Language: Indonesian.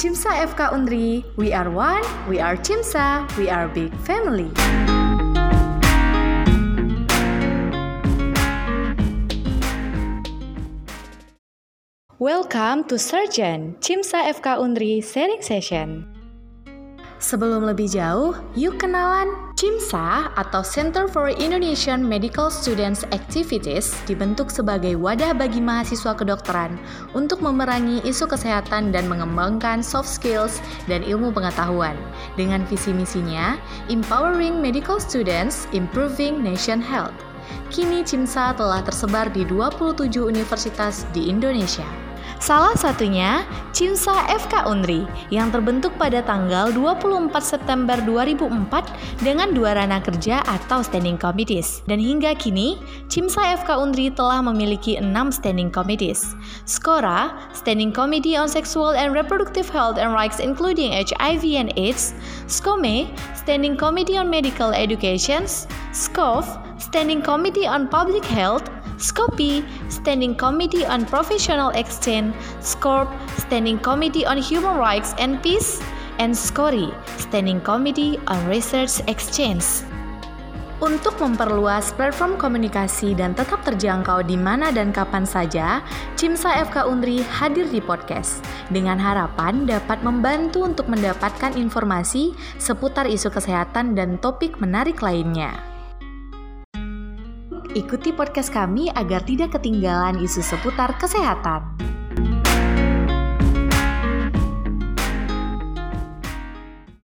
Cimsa FK Undri, we are one, we are Cimsa, we are big family. Welcome to Surgeon, Cimsa FK Undri Sharing Session. Sebelum lebih jauh, yuk kenalan CIMSA atau Center for Indonesian Medical Students Activities dibentuk sebagai wadah bagi mahasiswa kedokteran untuk memerangi isu kesehatan dan mengembangkan soft skills dan ilmu pengetahuan. Dengan visi misinya, Empowering Medical Students, Improving Nation Health. Kini CIMSA telah tersebar di 27 universitas di Indonesia. Salah satunya CIMSA FK Unri yang terbentuk pada tanggal 24 September 2004 dengan dua ranah kerja atau standing committees. Dan hingga kini, CIMSA FK Unri telah memiliki enam standing committees. SCORA, Standing Committee on Sexual and Reproductive Health and Rights including HIV and AIDS, SCOME, Standing Committee on Medical Education, SCOF, Standing Committee on Public Health, SCOPI, Standing Committee on Professional Exchange, SCORP, Standing Committee on Human Rights and Peace, and SCORI, Standing Committee on Research Exchange. Untuk memperluas platform komunikasi dan tetap terjangkau di mana dan kapan saja, Cimsa FK Undri hadir di podcast dengan harapan dapat membantu untuk mendapatkan informasi seputar isu kesehatan dan topik menarik lainnya. Ikuti podcast kami agar tidak ketinggalan isu seputar kesehatan.